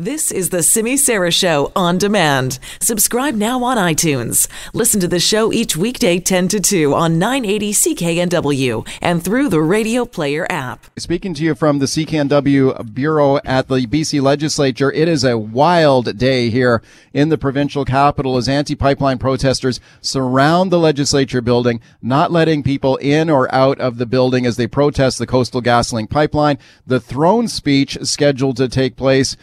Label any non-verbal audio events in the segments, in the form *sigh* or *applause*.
This is the Simi Sara Show on demand. Subscribe now on iTunes. Listen to the show each weekday 10 to 2 on 980 CKNW and through the Radio Player app. Speaking to you from the CKNW Bureau at the BC Legislature, it is a wild day here in the provincial capital as anti-pipeline protesters surround the legislature building, not letting people in or out of the building as they protest the Coastal GasLink pipeline. The throne speech scheduled to take place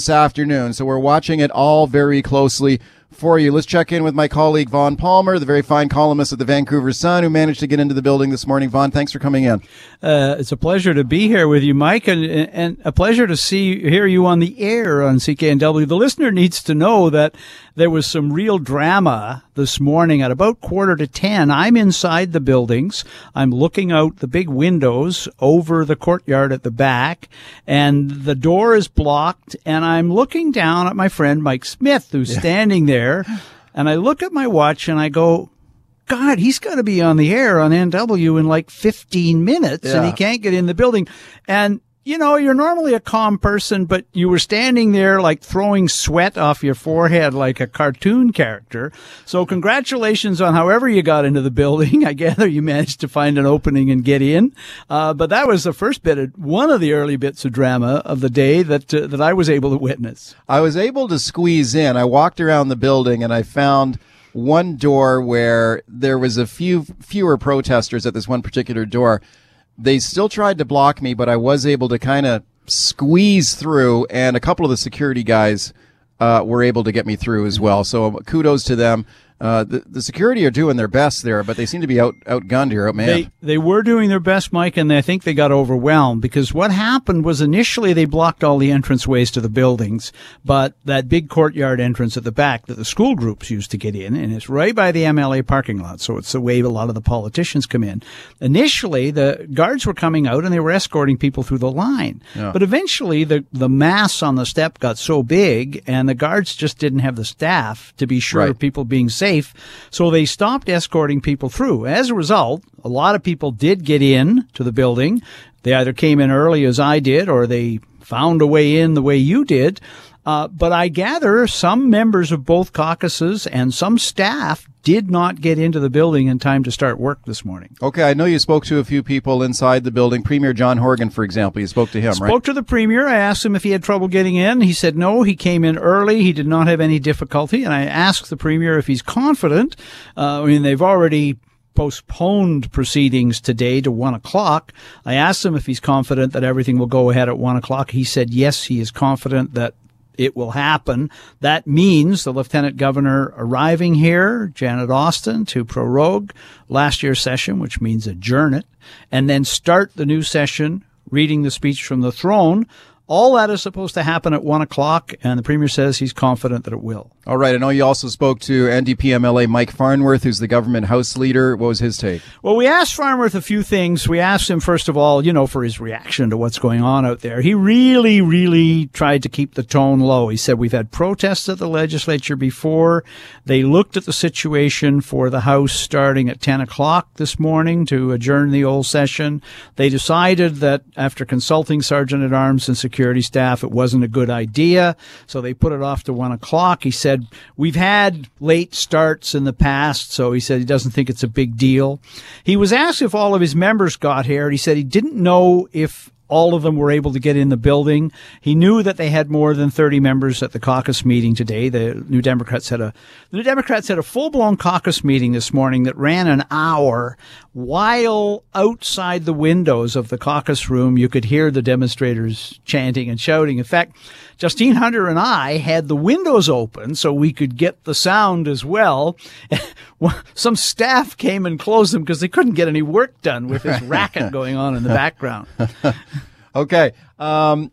this afternoon. So we're watching it all very closely for you. Let's check in with my colleague Vaughn Palmer, the very fine columnist at the Vancouver Sun, who managed to get into the building this morning. Vaughn, thanks for coming in. Uh, it's a pleasure to be here with you, Mike, and, and a pleasure to see hear you on the air on CKNW. The listener needs to know that there was some real drama this morning at about quarter to 10. I'm inside the buildings. I'm looking out the big windows over the courtyard at the back and the door is blocked and I'm looking down at my friend Mike Smyth who's yeah. standing there and I look at my watch and I go, God, he's got to be on the air on NW in like 15 minutes yeah. and he can't get in the building. And you know, you're normally a calm person, but you were standing there like throwing sweat off your forehead like a cartoon character. So congratulations on however you got into the building. *laughs* I gather you managed to find an opening and get in. Uh, but that was the first bit of one of the early bits of drama of the day that, uh, that I was able to witness. I was able to squeeze in. I walked around the building and I found one door where there was a few fewer protesters at this one particular door they still tried to block me, but I was able to kind of squeeze through, and a couple of the security guys uh, were able to get me through as well. So kudos to them. Uh, the, the security are doing their best there, but they seem to be out outgunned here, outmanned. They, they were doing their best, Mike, and I think they got overwhelmed because what happened was initially they blocked all the entrance ways to the buildings, but that big courtyard entrance at the back that the school groups used to get in, and it's right by the MLA parking lot, so it's the way a lot of the politicians come in. Initially, the guards were coming out and they were escorting people through the line, yeah. but eventually the the mass on the step got so big, and the guards just didn't have the staff to be sure right. of people being safe safe. So they stopped escorting people through. As a result, a lot of people did get in to the building. They either came in early as I did or they found a way in the way you did. Uh, but I gather some members of both caucuses and some staff did not get into the building in time to start work this morning. Okay, I know you spoke to a few people inside the building. Premier John Horgan, for example, you spoke to him, spoke right? Spoke to the premier. I asked him if he had trouble getting in. He said no. He came in early. He did not have any difficulty. And I asked the premier if he's confident. Uh, I mean, they've already postponed proceedings today to one o'clock. I asked him if he's confident that everything will go ahead at one o'clock. He said yes, he is confident that it will happen. That means the lieutenant governor arriving here, Janet Austin, to prorogue last year's session, which means adjourn it, and then start the new session reading the speech from the throne all that is supposed to happen at one o'clock, and the premier says he's confident that it will. All right. I know you also spoke to NDP MLA Mike Farnworth, who's the government House leader. What was his take? Well, we asked Farnworth a few things. We asked him, first of all, you know, for his reaction to what's going on out there. He really, really tried to keep the tone low. He said, We've had protests at the legislature before. They looked at the situation for the House starting at 10 o'clock this morning to adjourn the old session. They decided that after consulting Sergeant at Arms and Security, security staff it wasn't a good idea, so they put it off to one o'clock. He said, We've had late starts in the past, so he said he doesn't think it's a big deal. He was asked if all of his members got here. And he said he didn't know if all of them were able to get in the building. He knew that they had more than 30 members at the caucus meeting today. The New Democrats had a the New Democrats had a full-blown caucus meeting this morning that ran an hour while outside the windows of the caucus room you could hear the demonstrators chanting and shouting. In fact, Justine Hunter and I had the windows open so we could get the sound as well. *laughs* Some staff came and closed them because they couldn't get any work done with this racket going on in the background. *laughs* okay. Um,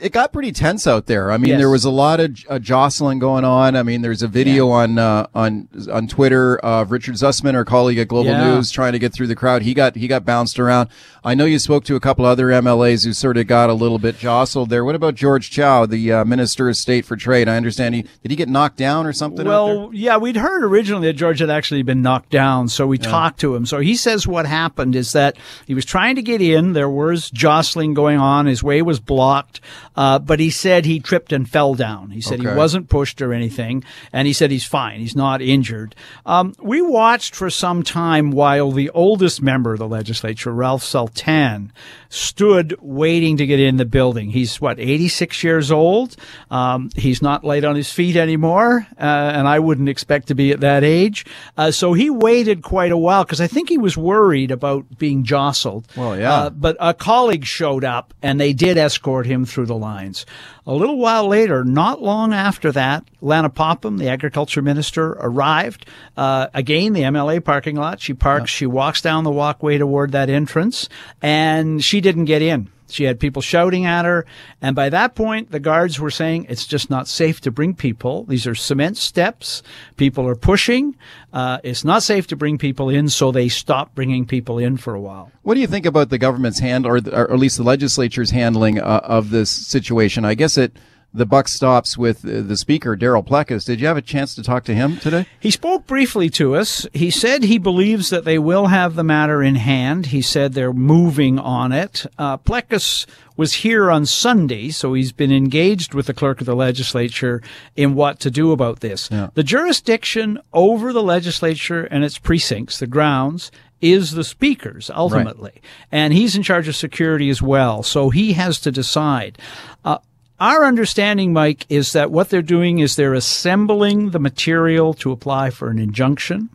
it got pretty tense out there. I mean, yes. there was a lot of uh, jostling going on. I mean, there's a video yeah. on uh, on on Twitter of Richard Zussman, our colleague at Global yeah. News, trying to get through the crowd. He got he got bounced around. I know you spoke to a couple other MLAs who sort of got a little bit jostled there. What about George Chow, the uh, Minister of State for Trade? I understand he did he get knocked down or something? Well, yeah, we'd heard originally that George had actually been knocked down, so we yeah. talked to him. So he says what happened is that he was trying to get in. There was jostling going on. His way was blocked. Uh, but he said he tripped and fell down. He said Okay. he wasn't pushed or anything, and he said he's fine. He's not injured. Um, we watched for some time while the oldest member of the legislature, Ralph Sultan, stood waiting to get in the building. He's what, 86 years old. Um, he's not light on his feet anymore, uh, and I wouldn't expect to be at that age. Uh, so he waited quite a while because I think he was worried about being jostled. Well, yeah. Uh, but a colleague showed up and they did escort him through the lines. A little while later, not long after that, Lana Popham, the agriculture minister, arrived. Uh, again, the MLA parking lot. She parks, she walks down the walkway toward that entrance and she didn't get in. She had people shouting at her. And by that point, the guards were saying it's just not safe to bring people. These are cement steps. People are pushing. Uh, it's not safe to bring people in. So they stopped bringing people in for a while. What do you think about the government's hand, or, or at least the legislature's handling uh, of this situation? I guess it the buck stops with uh, the speaker, Darryl Plecas. Did you have a chance to talk to him today? He spoke briefly to us. He said he believes that they will have the matter in hand. He said they're moving on it. Uh, Plecas was here on Sunday, so he's been engaged with the clerk of the legislature in what to do about this. Yeah. The jurisdiction over the legislature and its precincts, the grounds, is the speaker's ultimately. And he's in charge of security as well, so he has to decide. Uh, our understanding, Mike, is that what they're doing is they're assembling the material to apply for an injunction,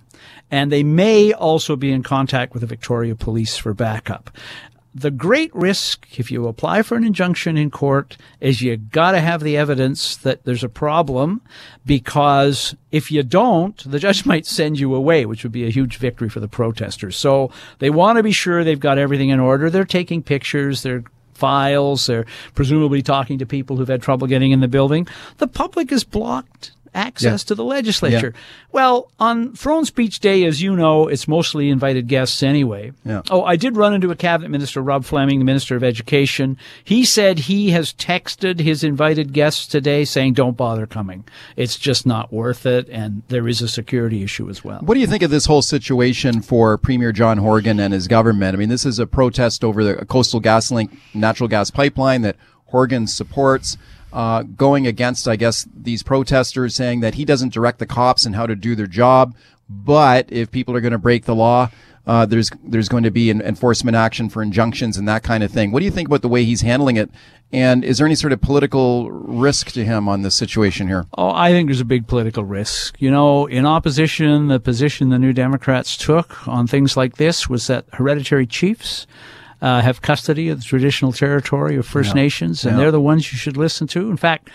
and they may also be in contact with the Victoria Police for backup. The great risk, if you apply for an injunction in court, is you gotta have the evidence that there's a problem, because if you don't, the judge *laughs* might send you away, which would be a huge victory for the protesters. So they want to be sure they've got everything in order. They're taking pictures, they're files. They're presumably talking to people who've had trouble getting in the building. The public is blocked access Yeah. to the legislature. Well, on Throne Speech Day, as you know, it's mostly invited guests anyway. Yeah. Oh, I did run into a cabinet minister, Rob Fleming, the Minister of Education. He said he has texted his invited guests today saying, don't bother coming. It's just not worth it. And there is a security issue as well. What do you think of this whole situation for Premier John Horgan and his government? I mean, this is a protest over the Coastal GasLink natural gas pipeline that Horgan supports. Uh, going against, I guess, these protesters saying that he doesn't direct the cops and how to do their job, but if people are going to break the law, uh, there's there's going to be an enforcement action for injunctions and that kind of thing. What do you think about the way he's handling it? And is there any sort of political risk to him on this situation here? Oh, I think there's a big political risk. You know, in opposition, the position the New Democrats took on things like this was that hereditary chiefs uh, have custody of the traditional territory of First Nations, and Yeah. they're the ones you should listen to. In fact,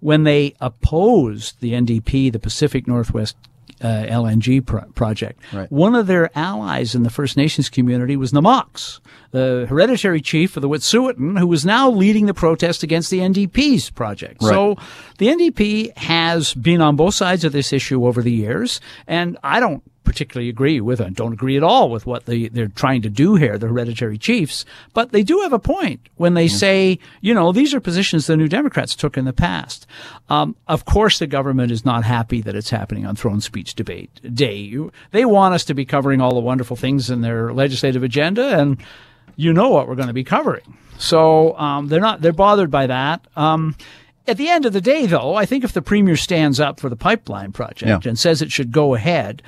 when they opposed the NDP, the Pacific Northwest uh, LNG pro- project, Right. one of their allies in the First Nations community was Na'moks, the hereditary chief of the Wet'suwet'en, who was now leading the protest against the NDP's project. Right. So the NDP has been on both sides of this issue over the years, and I don't particularly agree with and don't agree at all with what they, they're trying to do here, the hereditary chiefs, but they do have a point when they say, you know, these are positions the New Democrats took in the past. Um, of course, the government is not happy that it's happening on throne speech debate day. You, they want us to be covering all the wonderful things in their legislative agenda, and you know what we're going to be covering. So um, they're not they're bothered by that. Um, at the end of the day, though, I think if the premier stands up for the pipeline project Yeah. and says it should go ahead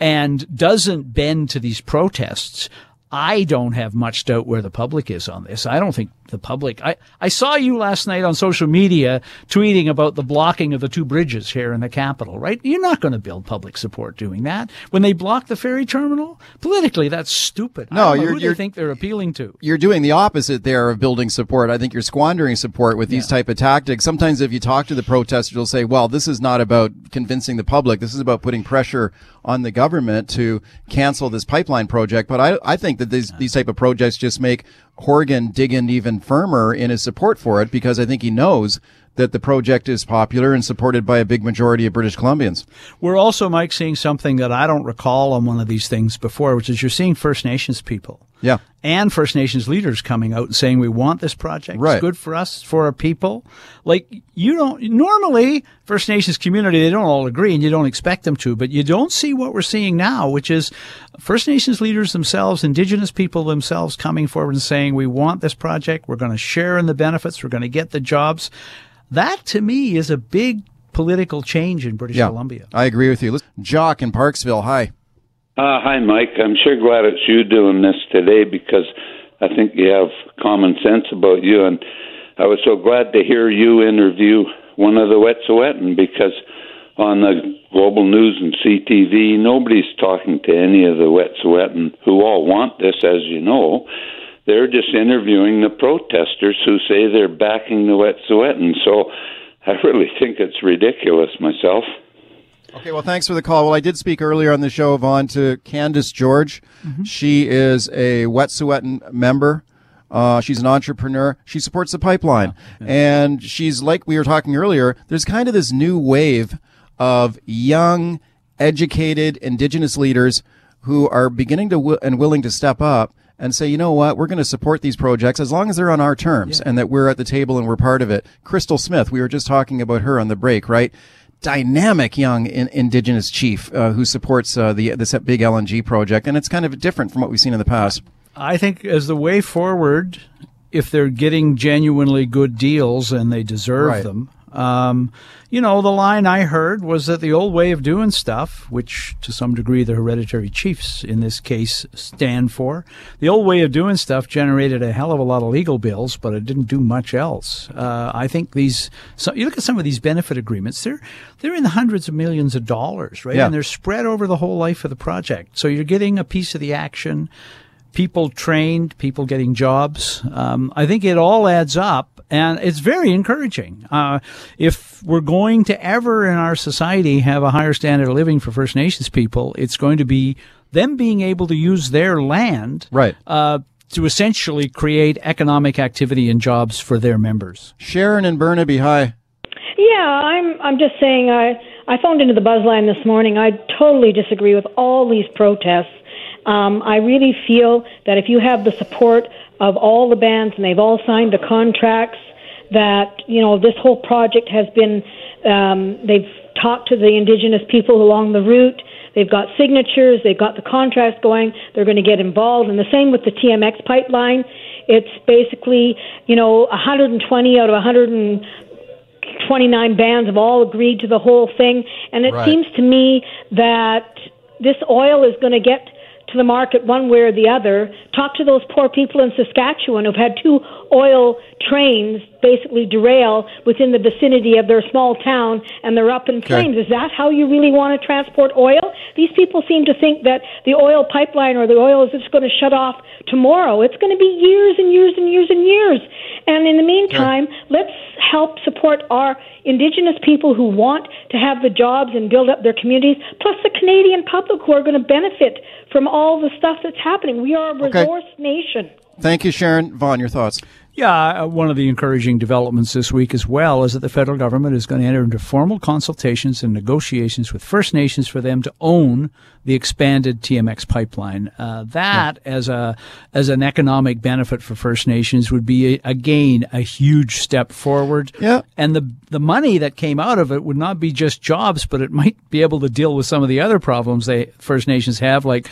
and doesn't bend to these protests, I don't have much doubt where the public is on this. I don't think the public. I, I saw you last night on social media tweeting about the blocking of the two bridges here in the capital, right? You're not going to build public support doing that. When they block the ferry terminal, politically, that's stupid. No, you're- you're- think they're appealing to. you're doing the opposite there of building support. I think you're squandering support with these type of tactics. Sometimes if you talk to the protesters, you'll say, well, this is not about convincing the public. This is about putting pressure on the government to cancel this pipeline project. But I, I think that these, these type of projects just make Horgan dig in even firmer in his support for it because I think he knows that the project is popular and supported by a big majority of British Columbians. We're also, Mike, seeing something that I don't recall on one of these things before, which is you're seeing First Nations people Yeah. And First Nations leaders coming out and saying we want this project. Right. It's good for us, for our people. Like you don't normally First Nations community they don't all agree and you don't expect them to, but you don't see what we're seeing now, which is First Nations leaders themselves, indigenous people themselves coming forward and saying we want this project, we're going to share in the benefits, we're going to get the jobs. That to me is a big political change in British Yeah. Columbia. I agree with you. Listen, Jock in Parksville. Hi. Uh, hi, Mike. I'm sure glad it's you doing this today because I think you have common sense about you. And I was so glad to hear you interview one of the Wet'suwet'en because on the global news and CTV, nobody's talking to any of the Wet'suwet'en who all want this, as you know. They're just interviewing the protesters who say they're backing the Wet'suwet'en. So I *laughs* really think it's ridiculous myself. Okay, well, thanks for the call. Well, I did speak earlier on the show, Vaughn, to Candace George. She is a Wet'suwet'en member. Uh, she's an entrepreneur. She supports the pipeline. And she's like we were talking earlier, there's kind of this new wave of young, educated, indigenous leaders who are beginning to wi- and willing to step up and say, you know what, we're going to support these projects as long as they're on our terms and that we're at the table and we're part of it. Crystal Smith, we were just talking about her on the break, right? Dynamic young in, indigenous chief uh, who supports uh, the this big LNG project, and it's kind of different from what we've seen in the past. I think as the way forward, if they're getting genuinely good deals and they deserve Right. them, um, you know, the line I heard was that the old way of doing stuff, which to some degree the hereditary chiefs in this case stand for, the old way of doing stuff generated a hell of a lot of legal bills, but it didn't do much else. Uh, I think these, so you look at some of these benefit agreements, they're they're in the hundreds of millions of dollars, right? Yeah. And they're spread over the whole life of the project. So you're getting a piece of the action people trained, people getting jobs. Um, I think it all adds up, and it's very encouraging. Uh, if we're going to ever in our society have a higher standard of living for First Nations people, it's going to be them being able to use their land Right. uh, to essentially create economic activity and jobs for their members. Sharon and Burnaby, hi. Yeah, I'm. I'm just saying. I I phoned into the Buzzline this morning. I totally disagree with all these protests. Um, I really feel that if you have the support of all the bands and they've all signed the contracts, that you know this whole project has been. Um, they've talked to the indigenous people along the route. They've got signatures. They've got the contracts going. They're going to get involved. And the same with the TMX pipeline. It's basically, you know, 120 out of 100. 29 bands have all agreed to the whole thing. And it Right. seems to me that this oil is going to get to the market one way or the other. Talk to those poor people in Saskatchewan who've had two oil trains basically derail within the vicinity of their small town and they're up in flames. Is that how you really want to transport oil? These people seem to think that the oil pipeline or the oil is just going to shut off tomorrow. It's going to be years and years and years and years. And in the meantime, let's help support our indigenous people who want to have the jobs and build up their communities, plus the Canadian public who are going to benefit from all the stuff that's happening. We are a Okay. resource nation. Thank you, Sharon. Vaughn, your thoughts? Yeah, uh, one of the encouraging developments this week as well is that the federal government is going to enter into formal consultations and negotiations with First Nations for them to own the expanded TMX pipeline. Uh, that, as a as an economic benefit for First Nations, would be a, again a huge step forward. Yeah. and the the money that came out of it would not be just jobs, but it might be able to deal with some of the other problems they First Nations have, like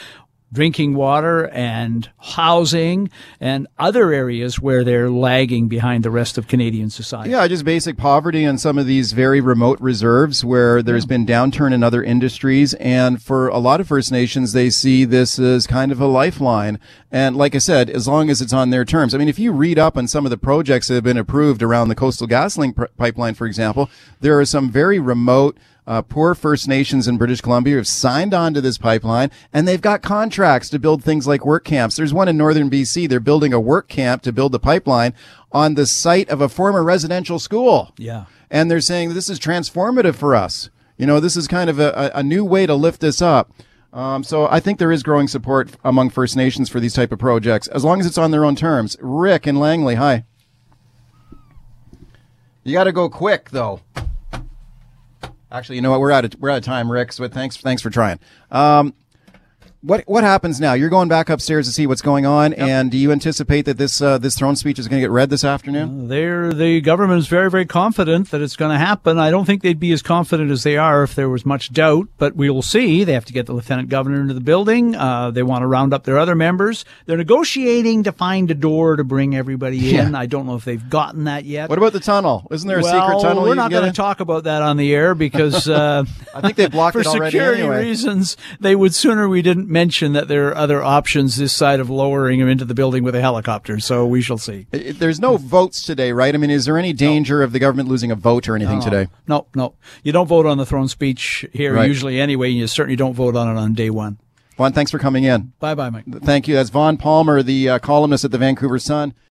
drinking water and housing and other areas where they're lagging behind the rest of Canadian society. Yeah, just basic poverty in some of these very remote reserves where there's been downturn in other industries. And for a lot of First Nations, they see this as kind of a lifeline. And like I said, as long as it's on their terms. I mean, if you read up on some of the projects that have been approved around the Coastal GasLink pr- pipeline, for example, there are some very remote uh, poor First Nations in British Columbia who have signed on to this pipeline and they've got contracts to build things like work camps. There's one in northern BC. They're building a work camp to build the pipeline on the site of a former residential school. Yeah. And they're saying this is transformative for us. You know, this is kind of a, a a new way to lift this up. Um, so I think there is growing support among First Nations for these type of projects, as long as it's on their own terms. Rick and Langley, hi. You got to go quick, though. Actually, you know what? We're out of we're out of time, Rick. So thanks thanks for trying. Um, What what happens now? You're going back upstairs to see what's going on, and do you anticipate that this uh, this throne speech is going to get read this afternoon? They're, the government is very, very confident that it's going to happen. I don't think they'd be as confident as they are if there was much doubt, but we will see. They have to get the lieutenant governor into the building. Uh, they want to round up their other members. They're negotiating to find a door to bring everybody in. Yeah. I don't know if they've gotten that yet. What about the tunnel? Isn't there a well, secret tunnel? we're not going to talk about that on the air because uh, *laughs* I think they blocked *laughs* for it already security anyway. reasons, they would sooner we didn't mention that there are other options this side of lowering him into the building with a helicopter. So we shall see. There's no votes today, right? I mean, is there any danger of the government losing a vote or anything today? No, no, you don't vote on the throne speech here Right. usually anyway. and You certainly don't vote on it on day one. Vaughn, thanks for coming in. Bye, bye, Mike. Thank you. That's Vaughn Palmer, the uh, columnist at the Vancouver Sun.